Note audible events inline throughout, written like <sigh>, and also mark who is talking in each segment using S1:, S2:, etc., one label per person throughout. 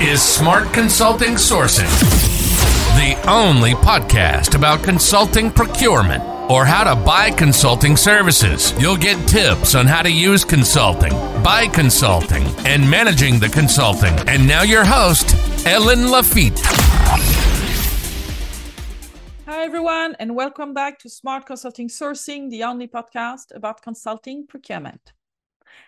S1: is Smart Consulting Sourcing, the only podcast about consulting procurement or how to buy consulting services. You'll get tips on how to use consulting, buy consulting, and managing the consulting. And now your host, Ellen Lafitte.
S2: Hi, everyone, and welcome back to Smart Consulting Sourcing, the only podcast about consulting procurement.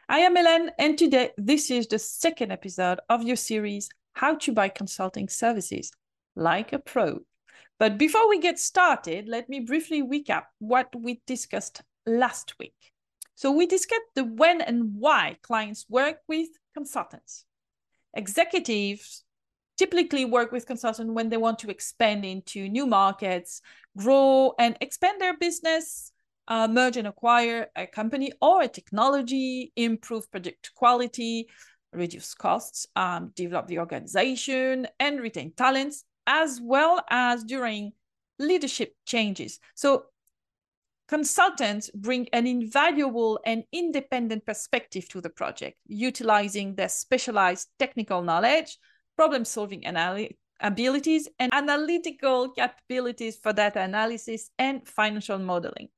S2: I am Ellen, and today this is the second episode of your series, How to Buy Consulting Services Like a Pro. But before we get started, let me briefly recap what we discussed last week. So, we discussed the when and why clients work with consultants. Executives typically work with consultants when they want to expand into new markets, grow and expand their business, uh, merge and acquire a company or a technology, improve product quality, reduce costs, um, develop the organization, and retain talents, as well as during leadership changes. So consultants bring an invaluable and independent perspective to the project, utilizing their specialized technical knowledge, problem-solving abilities, and analytical capabilities for data analysis and financial modeling.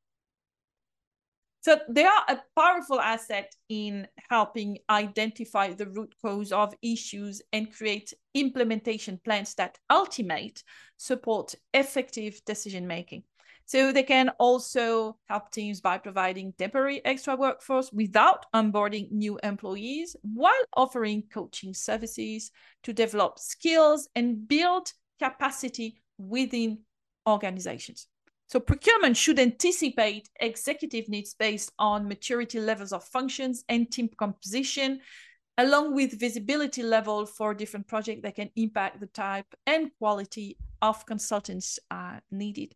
S2: So they are a powerful asset in helping identify the root cause of issues and create implementation plans that ultimate support effective decision making. So they can also help teams by providing temporary extra workforce without onboarding new employees while offering coaching services to develop skills and build capacity within organizations. So procurement should anticipate executive needs based on maturity levels of functions and team composition, along with visibility level for different projects that can impact the type and quality of consultants uh, needed.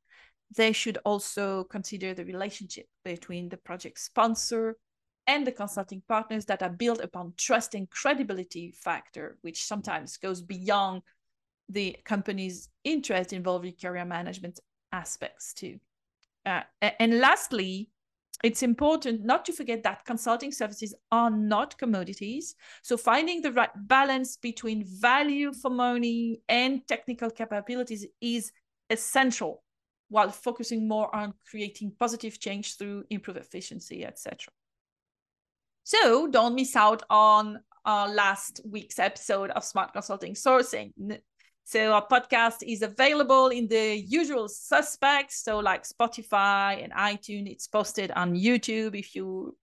S2: They should also consider the relationship between the project sponsor and the consulting partners that are built upon trust and credibility factor, which sometimes goes beyond the company's interest involving career management aspects too. Uh, and lastly, it's important not to forget that consulting services are not commodities. So finding the right balance between value for money and technical capabilities is essential while focusing more on creating positive change through improved efficiency, etc. So don't miss out on our last week's episode of Smart Consulting Sourcing. So our podcast is available in the usual suspects, so like Spotify and iTunes. It's posted on YouTube if you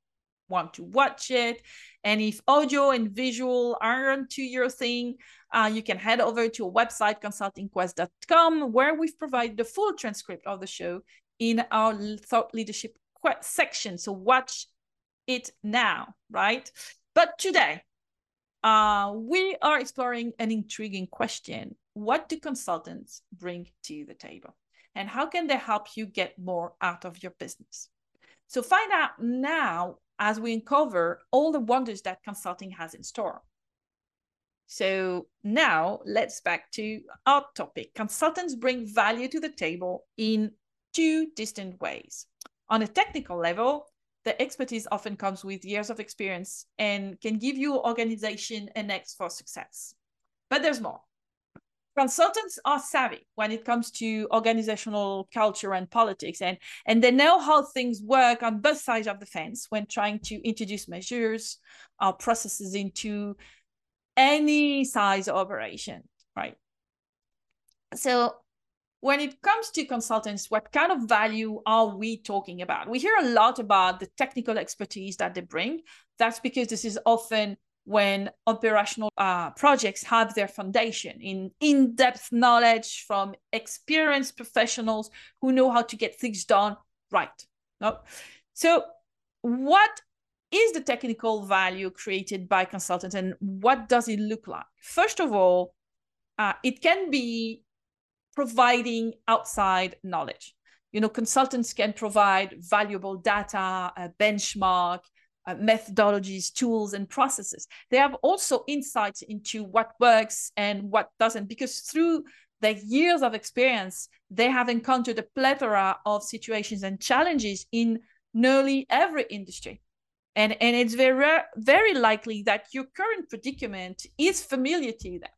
S2: want to watch it. And if audio and visual aren't to your thing, uh, you can head over to our website, consultingquest.com, where we've provided the full transcript of the show in our thought leadership section. So watch it now, right? But today, uh, we are exploring an intriguing question what do consultants bring to the table? And how can they help you get more out of your business? So find out now as we uncover all the wonders that consulting has in store. So now let's back to our topic. Consultants bring value to the table in two distinct ways. On a technical level, the expertise often comes with years of experience and can give your organization an X for success. But there's more consultants are savvy when it comes to organizational culture and politics and and they know how things work on both sides of the fence when trying to introduce measures or processes into any size operation right? So when it comes to consultants what kind of value are we talking about? We hear a lot about the technical expertise that they bring. That's because this is often when operational uh, projects have their foundation in in-depth knowledge from experienced professionals who know how to get things done right. No? so what is the technical value created by consultants and what does it look like? First of all uh, it can be providing outside knowledge. You know consultants can provide valuable data a benchmark uh, methodologies, tools, and processes. They have also insights into what works and what doesn't, because through their years of experience, they have encountered a plethora of situations and challenges in nearly every industry. And, and it's very, very likely that your current predicament is familiar to them.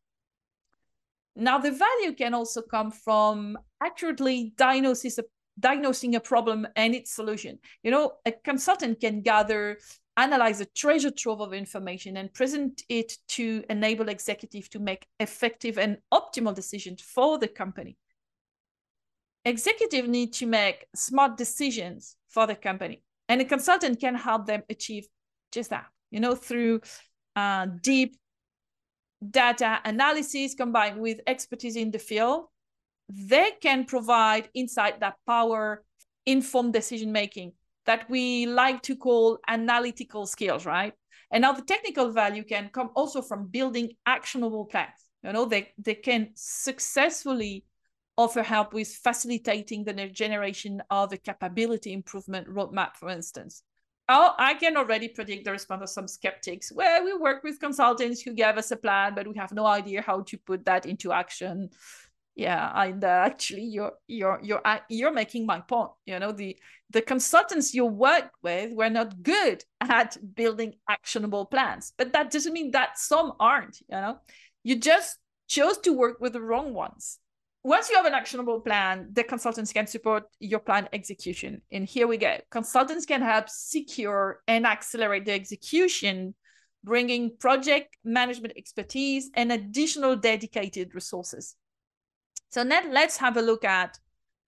S2: Now, the value can also come from accurately diagnosis, diagnosing a problem and its solution. You know, a consultant can gather, analyze a treasure trove of information and present it to enable executive to make effective and optimal decisions for the company. Executive need to make smart decisions for the company, and a consultant can help them achieve just that. You know, through uh, deep data analysis combined with expertise in the field, they can provide insight that power informed decision making that we like to call analytical skills, right? And now the technical value can come also from building actionable plans. You know, they, they can successfully offer help with facilitating the generation of a capability improvement roadmap, for instance. Oh, I can already predict the response of some skeptics. Well, we work with consultants who give us a plan, but we have no idea how to put that into action. Yeah, and uh, actually, you're you're you're you're making my point. You know, the the consultants you work with were not good at building actionable plans, but that doesn't mean that some aren't. You know, you just chose to work with the wrong ones once you have an actionable plan, the consultants can support your plan execution. And here we go. Consultants can help secure and accelerate the execution, bringing project management expertise and additional dedicated resources. So now let's have a look at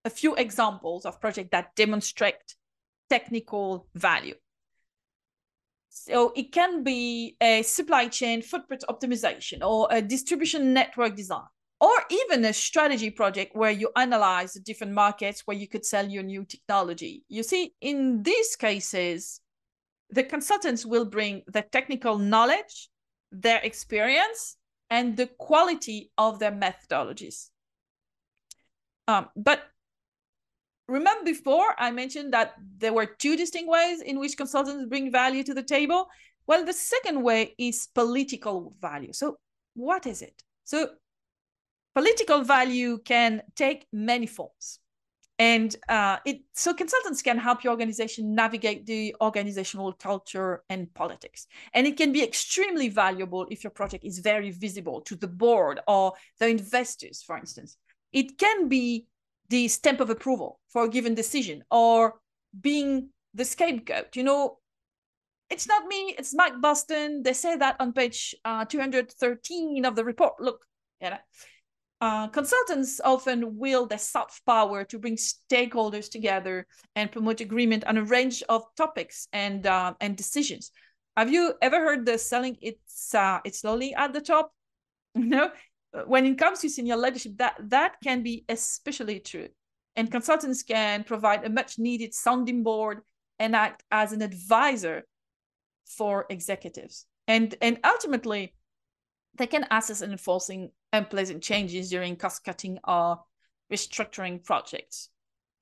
S2: a few examples of projects that demonstrate technical value. So it can be a supply chain footprint optimization or a distribution network design or even a strategy project where you analyze the different markets where you could sell your new technology. You see, in these cases, the consultants will bring the technical knowledge, their experience, and the quality of their methodologies. Um, but remember before I mentioned that there were two distinct ways in which consultants bring value to the table? Well, the second way is political value. So what is it? So political value can take many forms. And uh, it so consultants can help your organization navigate the organizational culture and politics. And it can be extremely valuable if your project is very visible to the board or the investors, for instance. It can be the stamp of approval for a given decision or being the scapegoat. You know, it's not me, it's Mike Boston. They say that on page uh, 213 of the report. Look, you know, uh, consultants often wield their soft power to bring stakeholders together and promote agreement on a range of topics and uh, and decisions. Have you ever heard the selling it's uh, it's slowly at the top? <laughs> Know, when it comes to senior leadership, that that can be especially true. And consultants can provide a much needed sounding board and act as an advisor for executives. And and ultimately, they can assess and enforcing unpleasant changes during cost cutting or restructuring projects.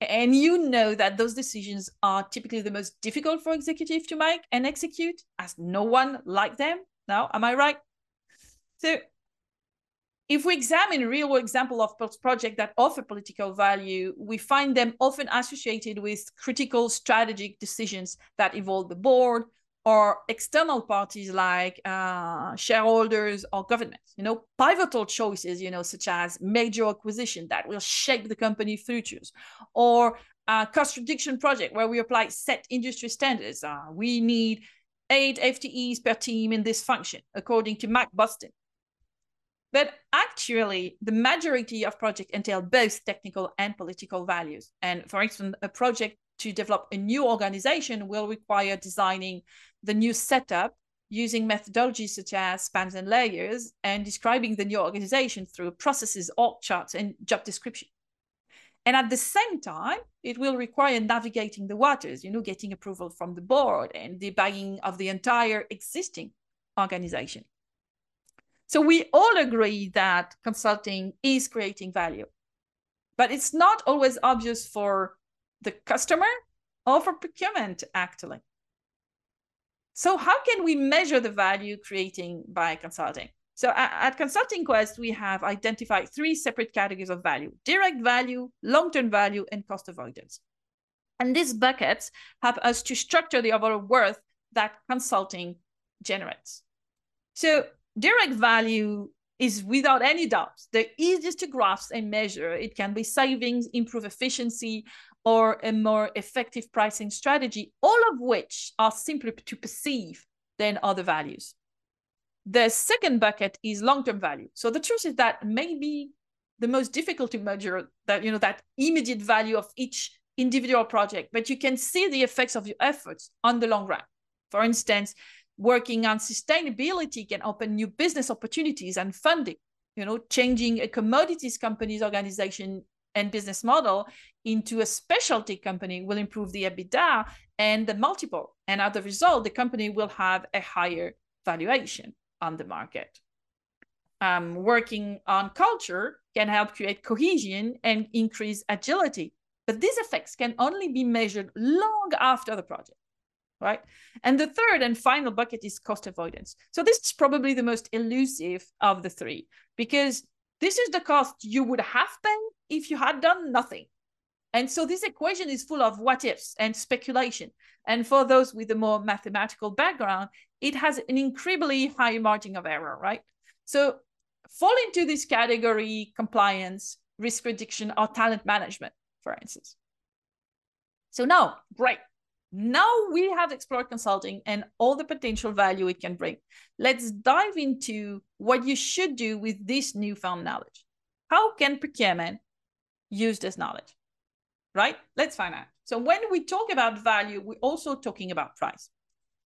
S2: And you know that those decisions are typically the most difficult for executive to make and execute, as no one like them. Now, am I right? So, if we examine real world example of projects that offer political value, we find them often associated with critical strategic decisions that involve the board, or external parties like uh, shareholders or governments, you know, pivotal choices, you know, such as major acquisition that will shape the company futures, or a cost reduction project where we apply set industry standards. Uh, we need eight FTEs per team in this function, according to Mike Boston. But actually, the majority of projects entail both technical and political values. And for instance, a project to develop a new organization will require designing the new setup using methodologies such as spans and layers and describing the new organization through processes, org charts, and job description. And at the same time, it will require navigating the waters, you know, getting approval from the board and debugging of the entire existing organization. So we all agree that consulting is creating value, but it's not always obvious for the customer or for procurement, actually. So how can we measure the value creating by consulting? So at, Consulting Quest, we have identified three separate categories of value, direct value, long-term value, and cost avoidance. And these buckets help us to structure the overall worth that consulting generates. So direct value is without any doubt the easiest to grasp and measure. It can be savings, improve efficiency, or a more effective pricing strategy, all of which are simpler to perceive than other values. The second bucket is long-term value. So the truth is that maybe the most difficult to measure that you know that immediate value of each individual project, but you can see the effects of your efforts on the long run. For instance, working on sustainability can open new business opportunities and funding. You know, changing a commodities company's organization and business model into a specialty company will improve the EBITDA and the multiple. And as a result, the company will have a higher valuation on the market. Um, working on culture can help create cohesion and increase agility. But these effects can only be measured long after the project right? And the third and final bucket is cost avoidance. So this is probably the most elusive of the three because this is the cost you would have paid if you had done nothing. And so this equation is full of what ifs and speculation. And for those with a more mathematical background, it has an incredibly high margin of error, right? So fall into this category compliance, risk prediction, or talent management, for instance. So now, great. Now we have explored consulting and all the potential value it can bring. Let's dive into what you should do with this newfound knowledge. How can procurement use this knowledge? Right? Let's find out. So when we talk about value, we're also talking about price.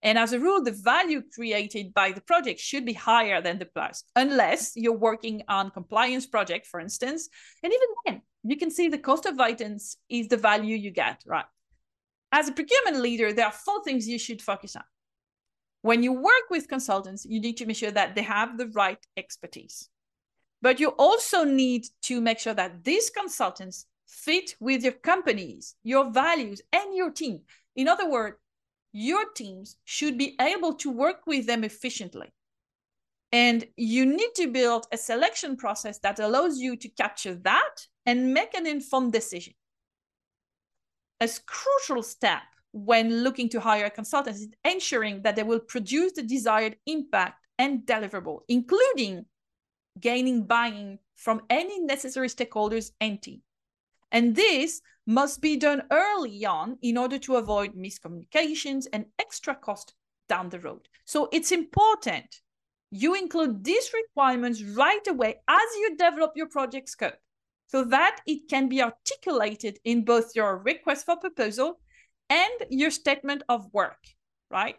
S2: And as a rule, the value created by the project should be higher than the price, unless you're working on compliance project, for instance. And even then, you can see the cost of items is the value you get, right? As a procurement leader, there are four things you should focus on. When you work with consultants, you need to make sure that they have the right expertise. But you also need to make sure that these consultants fit with your companies, your values, and your team. In other words, your teams should be able to work with them efficiently. And you need to build a selection process that allows you to capture that and make an informed decision a crucial step when looking to hire consultants is ensuring that they will produce the desired impact and deliverable, including gaining buy-in from any necessary stakeholders and team. And this must be done early on in order to avoid miscommunications and extra cost down the road. So it's important you include these requirements right away as you develop your project scope so that it can be articulated in both your request for proposal and your statement of work, right?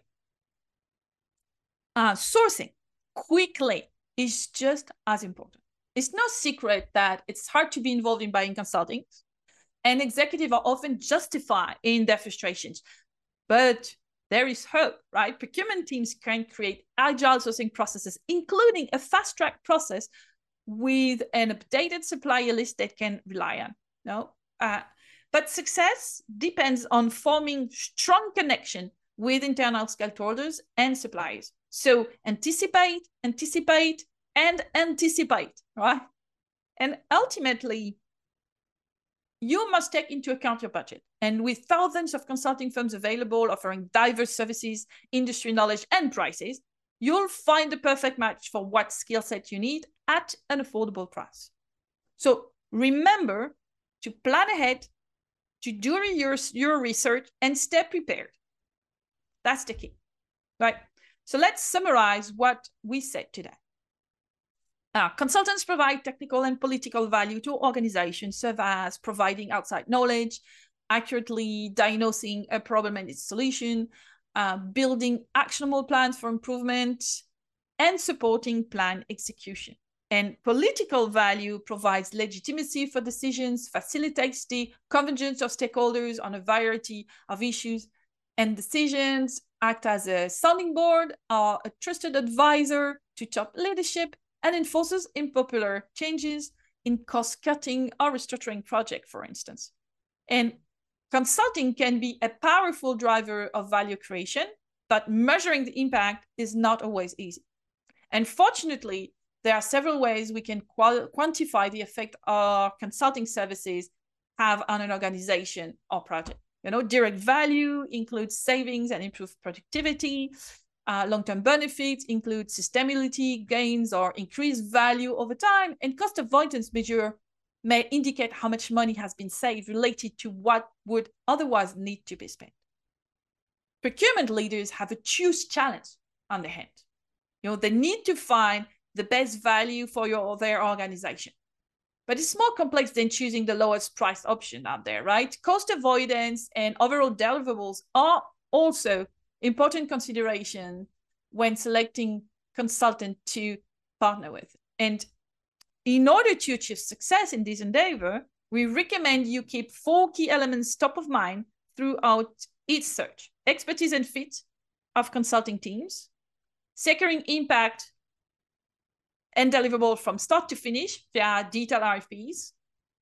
S2: Uh, sourcing quickly is just as important. It's no secret that it's hard to be involved in buying consulting, and executives are often justified in their frustrations. But there is hope, right? Procurement teams can create agile sourcing processes, including a fast track process with an updated supplier list that can rely on. No, uh, but success depends on forming strong connection with internal stakeholders and suppliers. So anticipate, anticipate, and anticipate, right? And ultimately, you must take into account your budget. And with thousands of consulting firms available offering diverse services, industry knowledge, and prices, you'll find the perfect match for what skill set you need at an affordable price. So remember to plan ahead, to do your, your research and stay prepared. That's the key, right? So let's summarize what we said today. Uh, consultants provide technical and political value to organizations, such as providing outside knowledge, accurately diagnosing a problem and its solution, uh, building actionable plans for improvement, and supporting plan execution. And political value provides legitimacy for decisions, facilitates the convergence of stakeholders on a variety of issues and decisions, act as a sounding board or a trusted advisor to top leadership, and enforces unpopular changes in cost-cutting or restructuring project, for instance. And consulting can be a powerful driver of value creation, but measuring the impact is not always easy. And fortunately, there are several ways we can quantify the effect our consulting services have on an organization or project. You know, direct value includes savings and improved productivity. Uh, long-term benefits include sustainability gains or increased value over time, and cost avoidance measure may indicate how much money has been saved related to what would otherwise need to be spent. Procurement leaders have a huge challenge on their hand. You know, they need to find the best value for your their organization. But it's more complex than choosing the lowest price option out there, right? Cost avoidance and overall deliverables are also important consideration when selecting consultant to partner with. And in order to achieve success in this endeavor, we recommend you keep four key elements top of mind throughout each search expertise and fit of consulting teams, securing impact and deliverable from start to finish via detailed RFPs,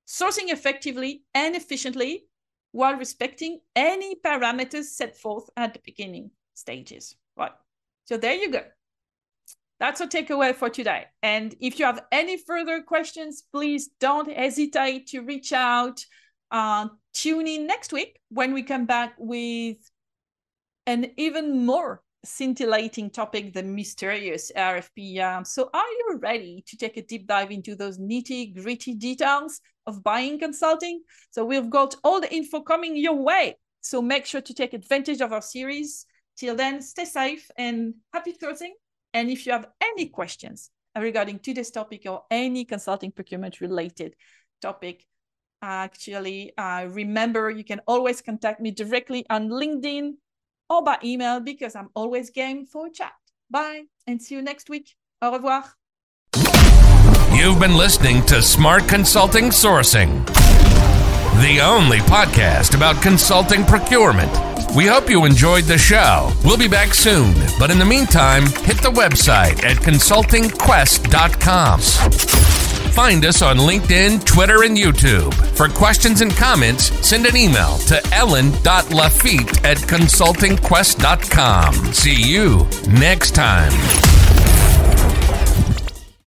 S2: sourcing effectively and efficiently while respecting any parameters set forth at the beginning stages. Right. So there you go. That's a takeaway for today. And if you have any further questions, please don't hesitate to reach out. Uh, tune in next week when we come back with an even more scintillating topic, the mysterious RFP. Um, so, are you ready to take a deep dive into those nitty gritty details of buying consulting? So, we've got all the info coming your way. So, make sure to take advantage of our series. Till then, stay safe and happy sourcing. And if you have any questions regarding today's topic or any consulting procurement related topic, actually, uh, remember you can always contact me directly on LinkedIn or by email because I'm always game for a chat. Bye and see you next week. Au revoir.
S1: You've been listening to Smart Consulting Sourcing, the only podcast about consulting procurement. We hope you enjoyed the show. We'll be back soon, but in the meantime, hit the website at consultingquest.com. Find us on LinkedIn, Twitter, and YouTube. For questions and comments, send an email to ellen.lafitte at consultingquest.com. See you next time.